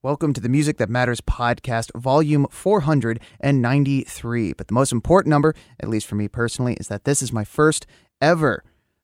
Welcome to the Music That Matters podcast, volume 493. But the most important number, at least for me personally, is that this is my first ever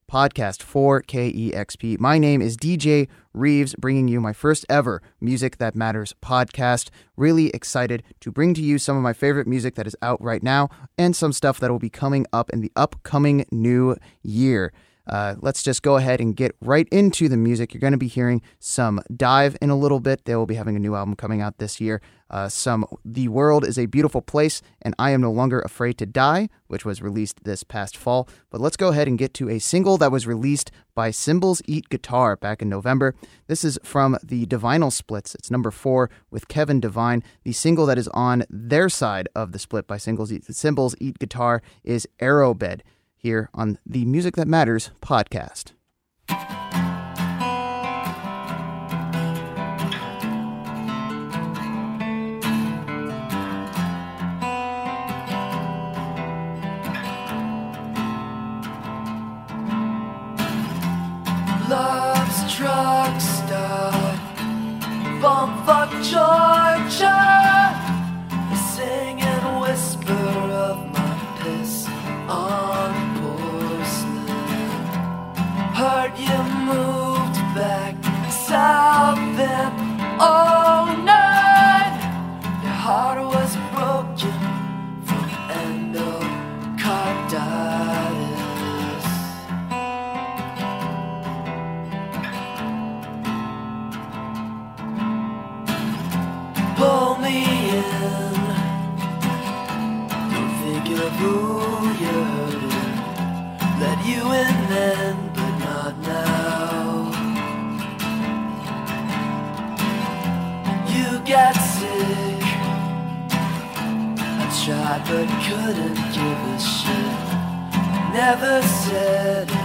podcast for KEXP. My name is DJ Reeves, bringing you my first ever Music That Matters podcast. Really excited to bring to you some of my favorite music that is out right now and some stuff that will be coming up in the upcoming new year. Uh, let's just go ahead and get right into the music. You're going to be hearing some DIIV in a little bit. They will be having a new album coming out this year. Uh, some The World is a Beautiful Place and I Am No Longer Afraid to Die, which was released this past fall. But let's go ahead and get to a single that was released by Cymbals Eat Guitar back in November. This is from the Devinyl Splits. It's number four with Kevin Devine. The single that is on their side of the split by Eat, Cymbals Eat Guitar is Aerobed here on the Music That Matters podcast. Love's truck stop, bumfuck Georgia. Heard you moved back south then. Oh nine, your heart couldn't give a shit. Never said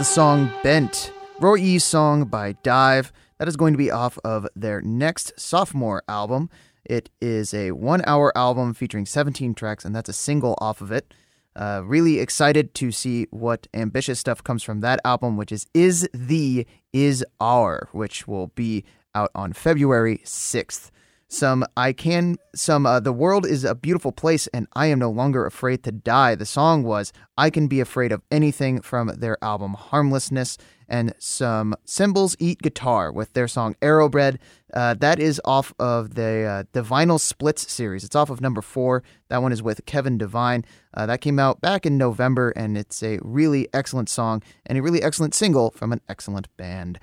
the song Bent, Roy E's song by DIIV. That is going to be off of their next sophomore album. It is a one hour album featuring 17 tracks, and that's a single off of it. Uh, really excited to see what ambitious stuff comes from that album, which is Is the Is Are, which will be out on February 6th some I can some uh, the world is a beautiful place and I am no longer afraid to die. The song was I can be afraid of anything from their album Harmlessness and some Cymbals Eat Guitar with their song Aerobed. Uh, that is off of the uh, the Vinyl Splits series. It's off of number four. That one is with Kevin Devine. Uh, that came out back in November and it's a really excellent song and a really excellent single from an excellent band.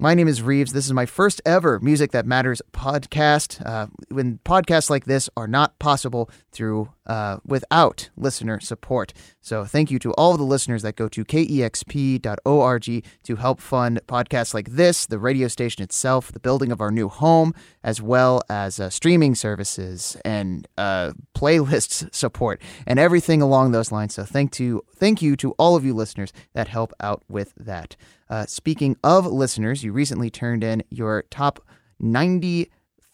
My name is Reeves. This is my first ever Music That Matters podcast. Uh, when podcasts like this are not possible through uh, without listener support. So thank you to all the listeners that go to kexp.org to help fund podcasts like this, the radio station itself, the building of our new home, as well as uh, streaming services and uh, playlists support and everything along those lines. So thank to thank you to all of you listeners that help out with that. Uh, speaking of listeners, you recently turned in your top 90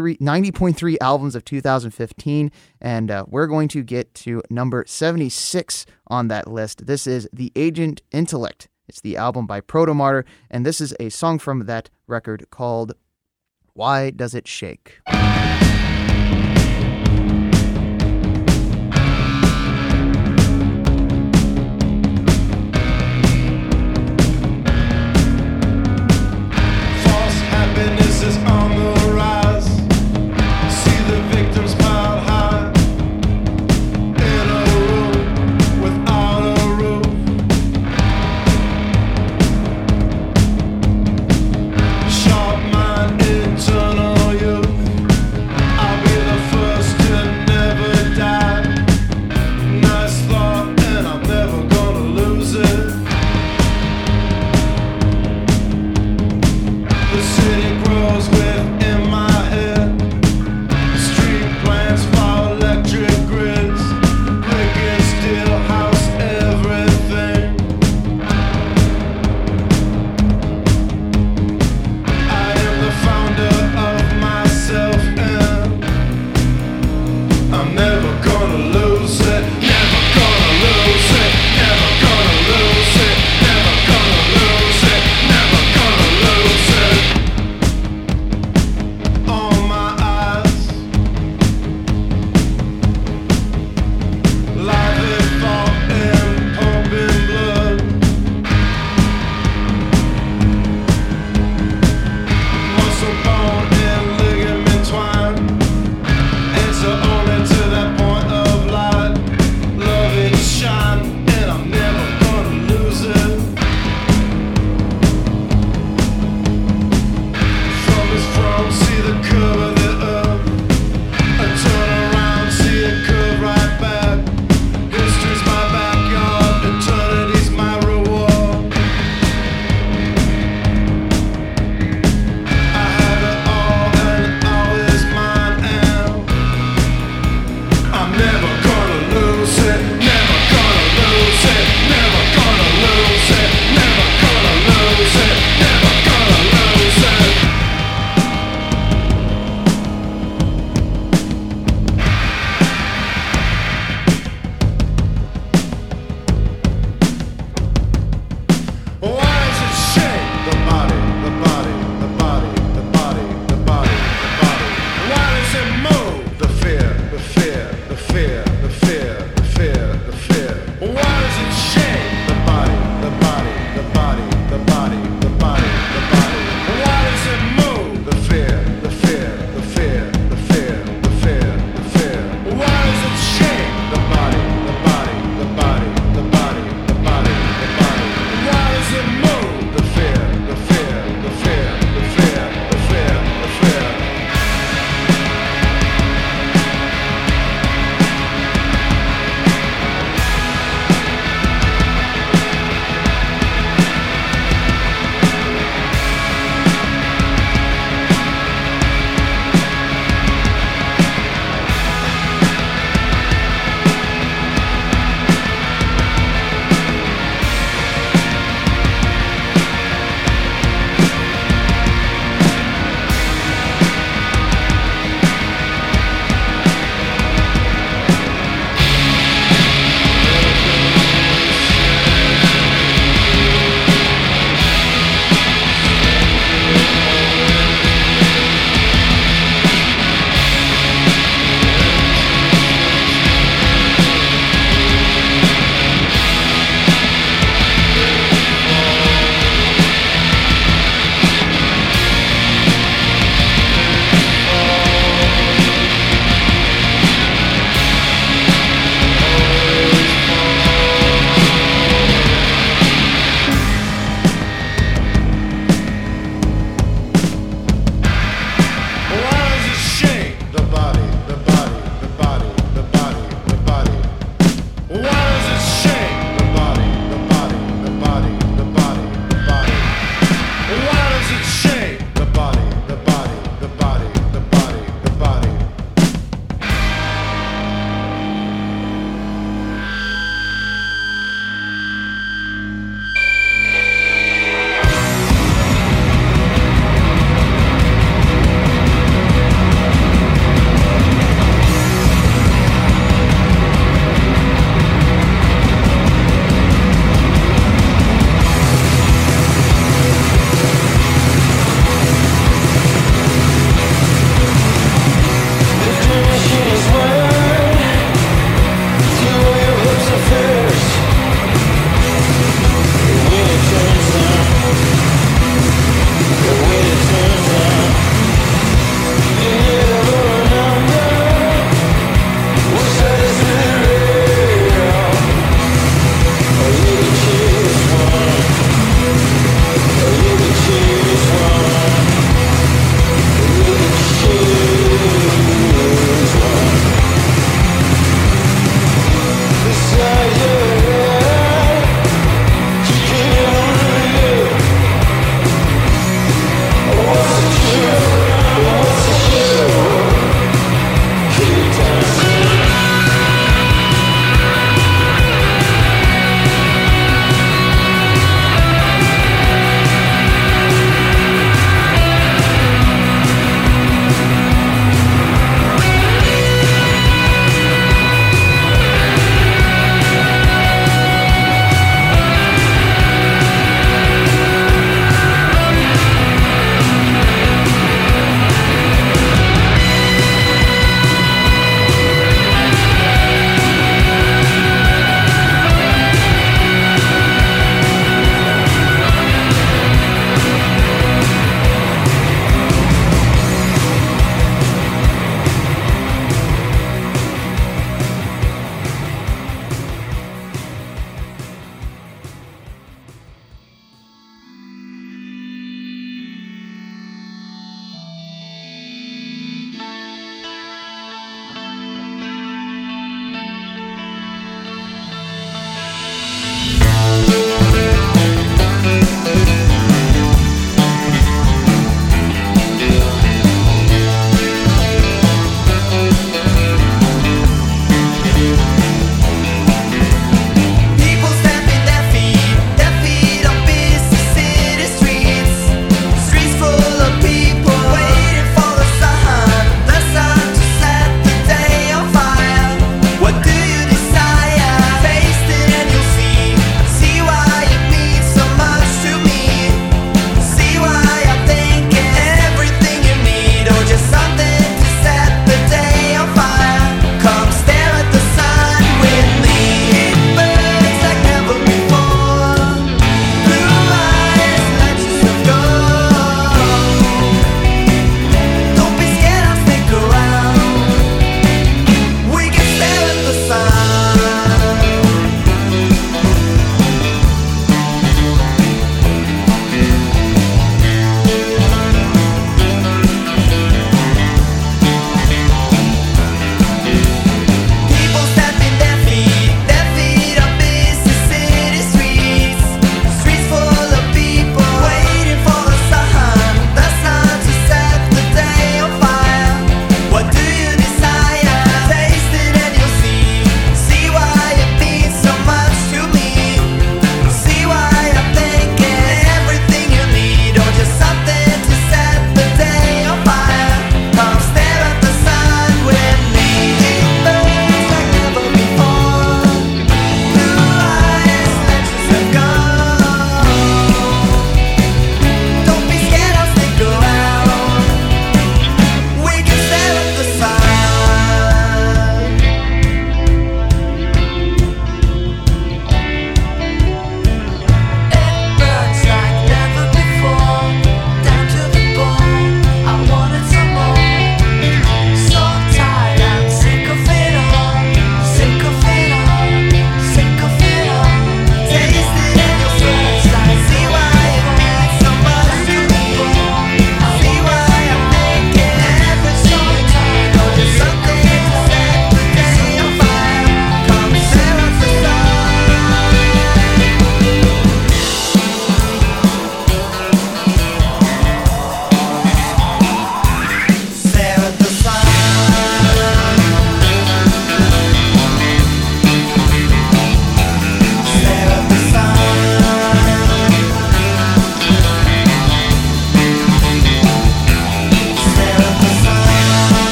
90.3 albums of 2015, and uh, we're going to get to number 76 on that list. This is The Agent Intellect. It's the album by Proto Protomartyr, and this is a song from that record called Why Does It Shake?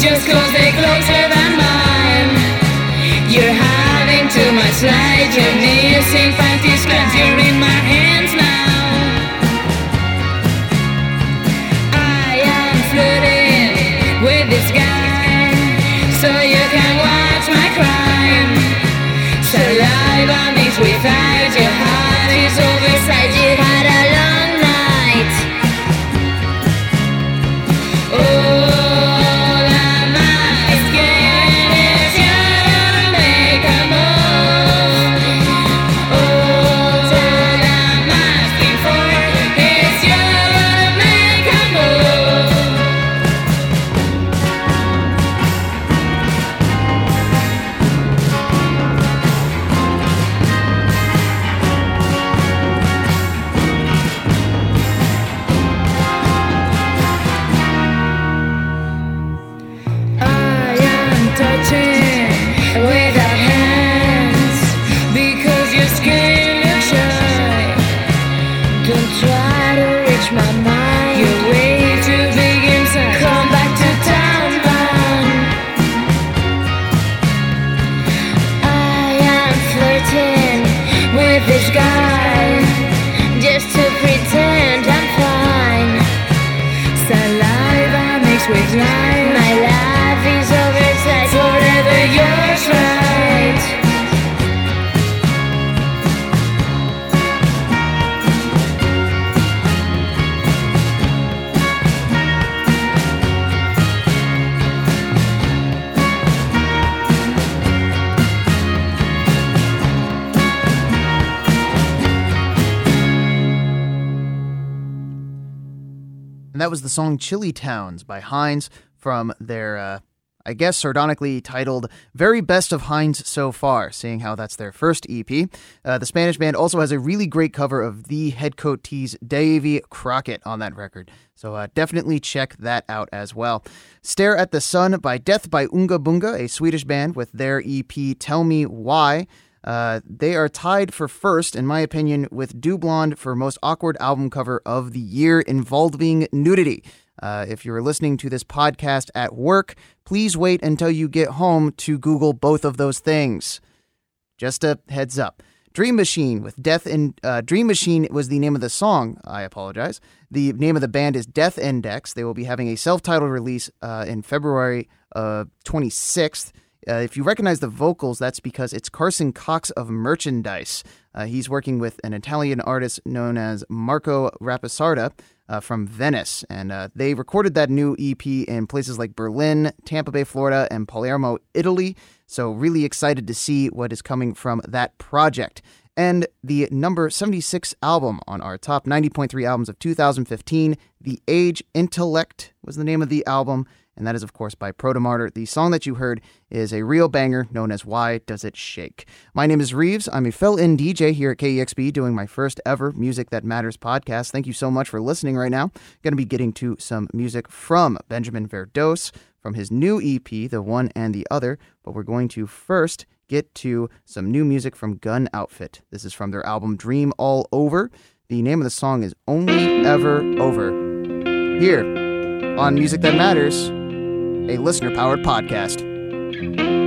Just cause And that was the song Chili Towns by Hinds from their, uh, I guess, sardonically titled Very Best of Hinds So Far, seeing how that's their first EP. Uh, the Spanish band also has a really great cover of the Headcoatees Davy Crockett on that record. So uh, definitely check that out as well. Stare at the Sun by Death by Unga Bunga, a Swedish band with their EP Tell Me Why. Uh, they are tied for first, in my opinion, with Do Blonde for most awkward album cover of the year involving nudity. Uh, if you're listening to this podcast at work, please wait until you get home to Google both of those things. Just a heads up. Dream Machine with Death in uh, Dream Machine was the name of the song. I apologize. The name of the band is Death Index. They will be having a self-titled release uh, in February uh, 26th. Uh, if you recognize the vocals, that's because it's Carson Cox of Merchandise. Uh, he's working with an Italian artist known as Marco Rapisarda uh, from Venice, and uh, they recorded that new EP in places like Berlin, Tampa Bay, Florida, and Palermo, Italy. So, really excited to see what is coming from that project. And the number 76 album on our top 90.3 albums of 2015, The Agent Intellect was the name of the album and that is, of course, by Protomartyr. The song that you heard is a real banger known as Why Does It Shake? My name is Reeves. I'm a fill in DJ here at KEXP doing my first ever Music That Matters podcast. Thank you so much for listening right now. Going to be getting to some music from Benjamin Verdoes from his new EP, The One and the Other, but we're going to first get to some new music from Gun Outfit. This is from their album Dream All Over. The name of the song is Only Ever Over. Here on Music That Matters, a listener powered podcast.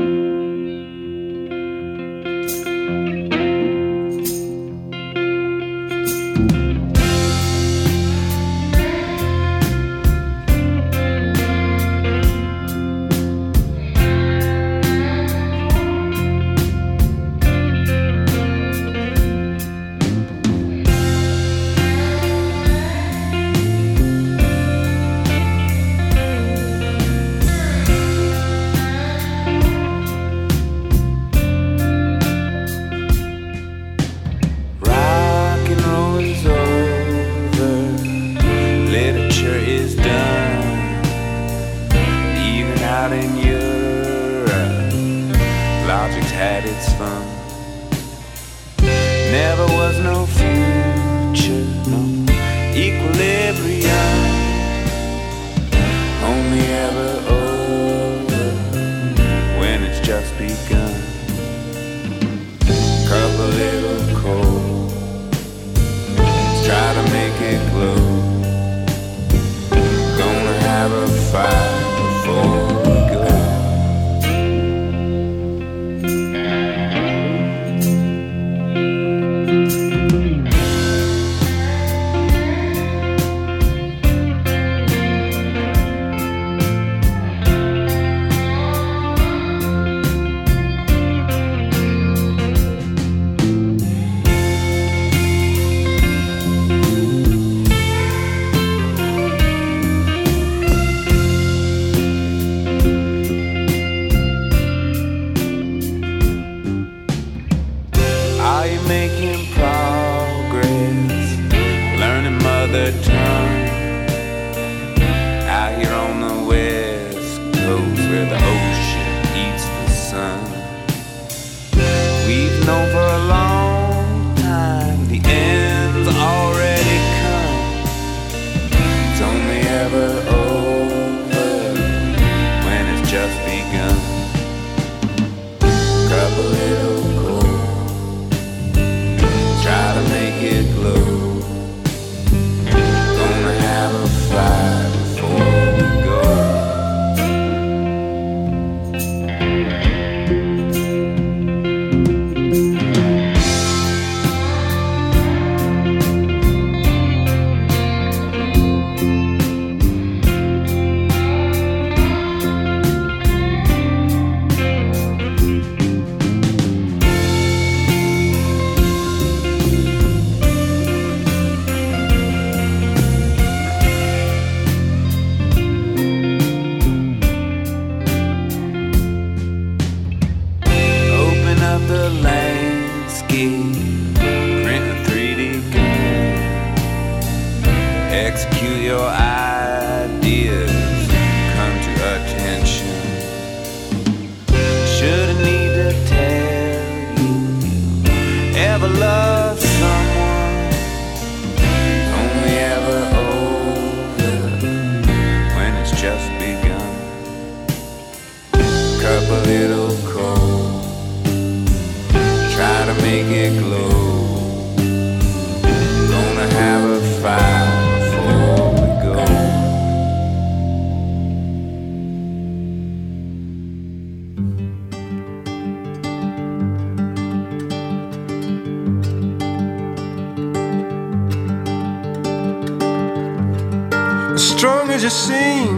Strong as you seem,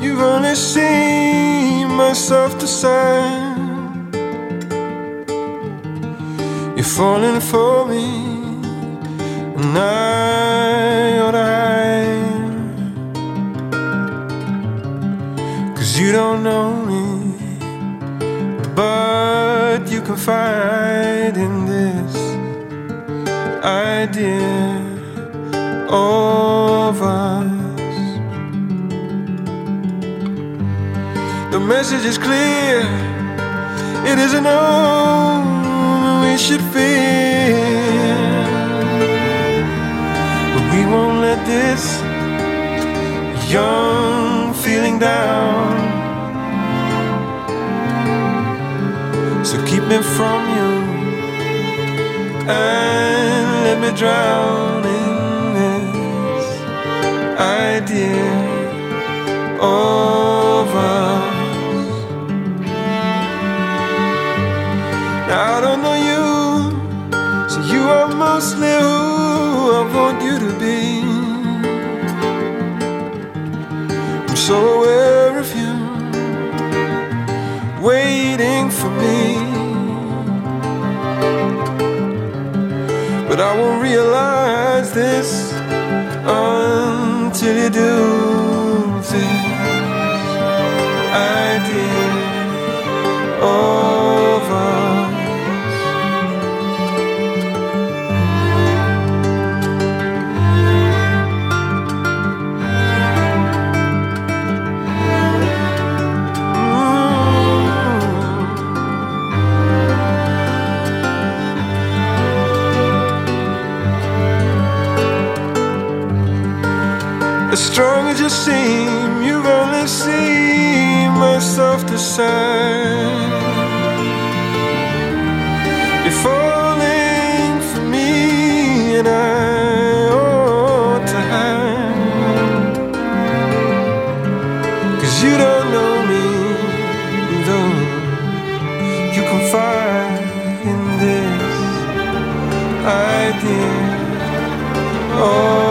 you've only seen my softer side. You're falling for me, and I ought to hide. Cause you don't know me, but you confide in this idea of message is clear. It isn't all we should fear. But we won't let this young feeling down. So keep me from you and let me drown in this idea of. Mostly who I want you to be. I'm so aware of you, waiting for me. But I won't realize this until you do this idea of us. As strong as you seem, you've only seen my softer side. You're falling for me, and I ought to hide. Cause you don't know me, though you confide in this idea. Oh.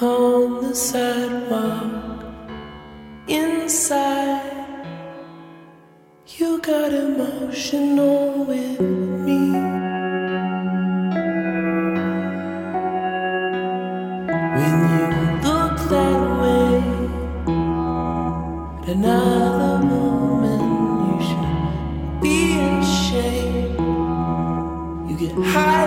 on the sidewalk inside. You got emotional with me. When you look that way at another moment you should be ashamed you get high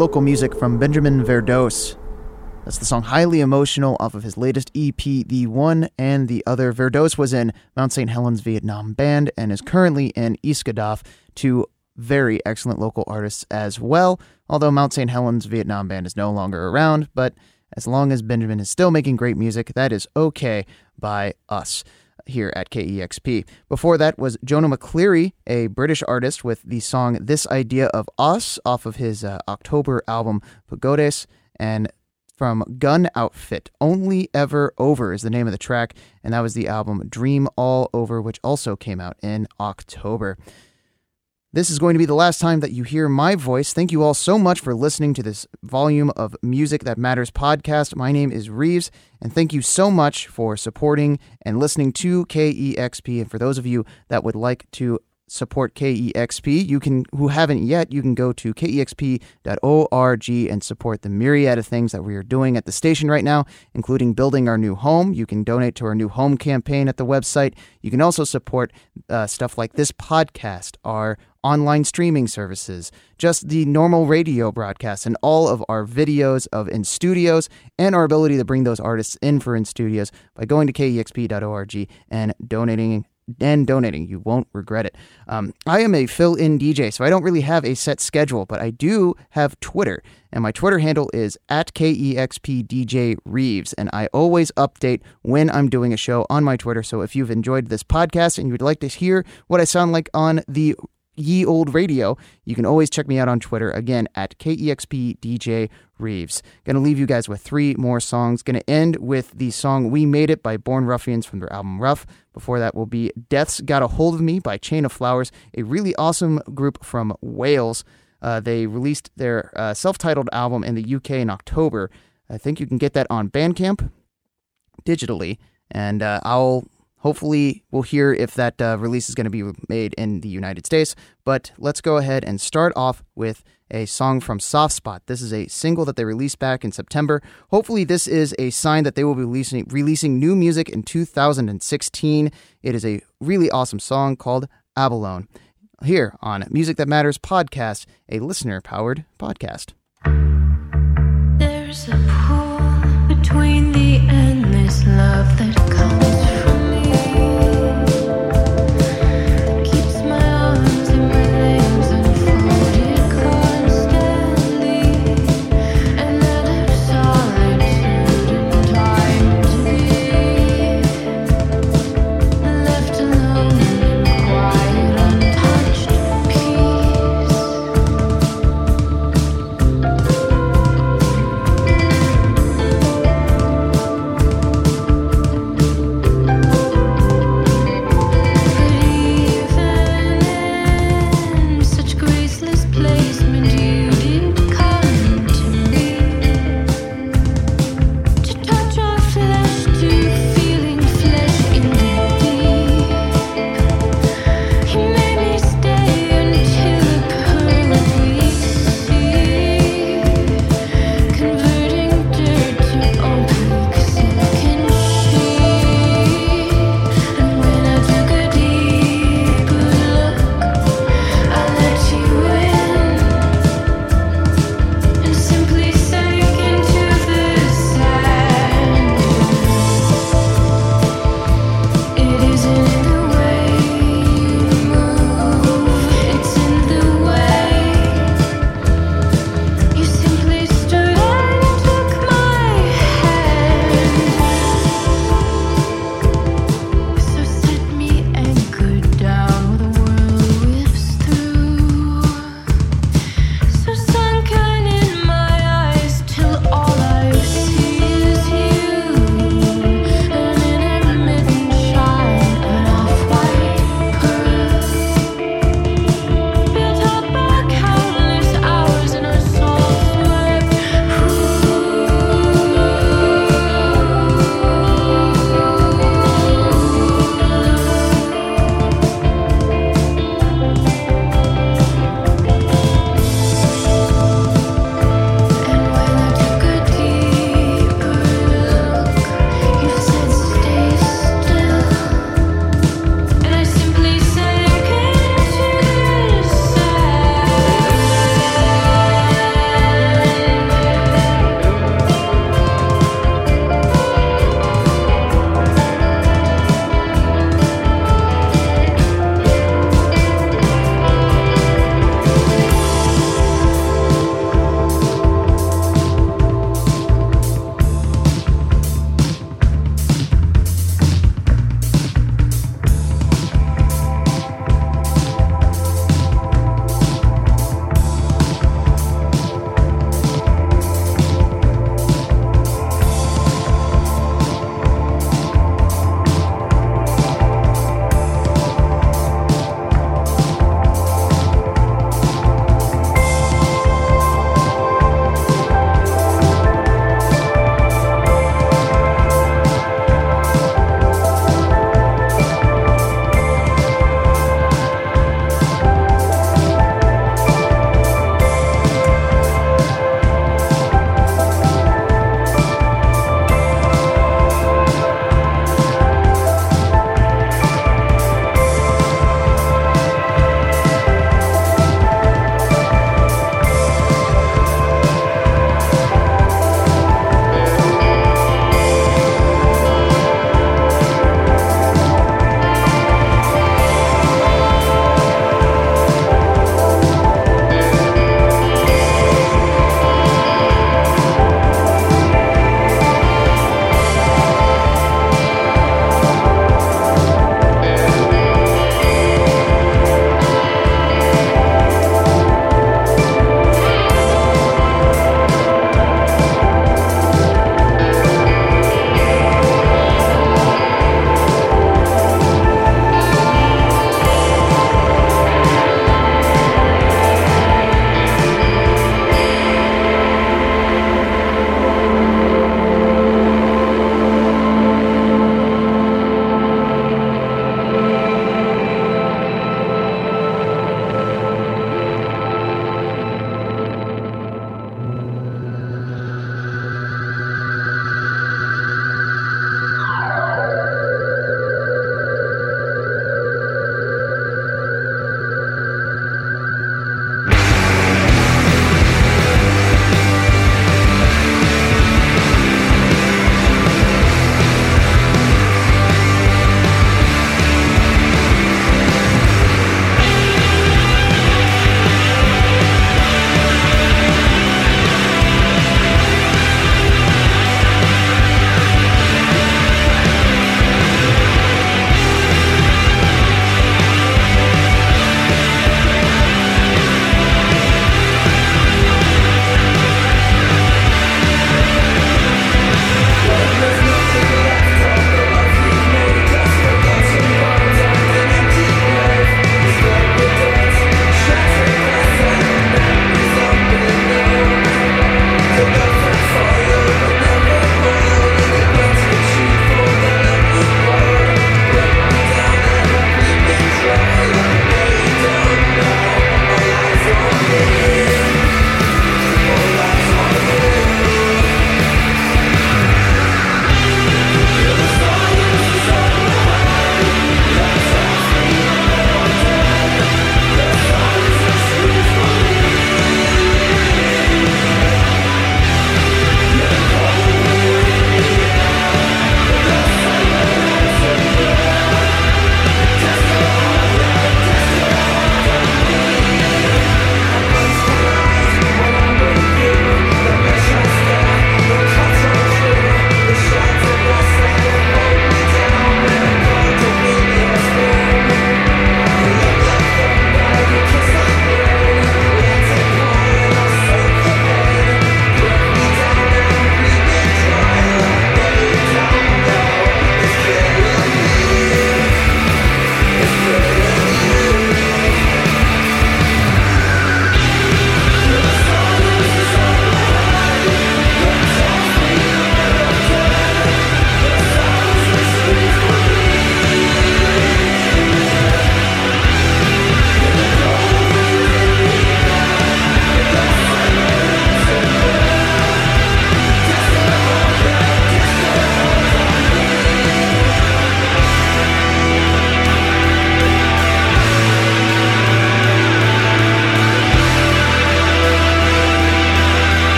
Local music from Benjamin Verdoes. That's the song Highly Emotional off of his latest EP, The One and the Other. Verdoes was in Mount St. Helens Vietnam Band and is currently in Iska Dhaaf, two very excellent local artists as well. Although Mount St. Helens Vietnam Band is no longer around, but as long as Benjamin is still making great music, that is okay by us here at KEXP. Before that was Jono McCleery, a British artist, with the song This Idea of Us off of his uh, October album Pagodes. And from Gun Outfit, Only Ever Over is the name of the track. And that was the album Dream All Over, which also came out in October. This is going to be the last time that you hear my voice. Thank you all so much for listening to this volume of Music That Matters podcast. My name is Reeves, and thank you so much for supporting and listening to KEXP. And for those of you that would like to support KEXP, you can who haven't yet, you can go to kexp.org and support the myriad of things that we are doing at the station right now, including building our new home. You can donate to our new home campaign at the website. You can also support uh, stuff like this podcast, our online streaming services, just the normal radio broadcasts, and all of our videos of in studios, and our ability to bring those artists in for in studios by going to kexp.org and donating and donating. You won't regret it. Um, I am a fill in DJ, so I don't really have a set schedule, but I do have Twitter. And my Twitter handle is at KEXPDJ Reeves. And I always update when I'm doing a show on my Twitter. So if you've enjoyed this podcast and you would like to hear what I sound like on the ye old radio, you can always check me out on Twitter again at KEXPDJ Reeves. Gonna leave you guys with three more songs. Gonna end with the song We Made It by Born Ruffians from their album RUFF. Before that will be Death's Got a Hold of Me by Chain of Flowers, a really awesome group from Wales. Uh, they released their uh, self titled album in the UK in October. I think you can get that on Bandcamp digitally, and uh, I'll hopefully we'll hear if that uh, release is going to be made in the United States. But let's go ahead and start off with a song from SOFTSPOT. This is a single that they released back in September. Hopefully, this is a sign that they will be releasing, releasing new music in 2016. It is a really awesome song called Abalone. Here on Music That Matters podcast, a listener powered podcast. There's a pool between the endless love that comes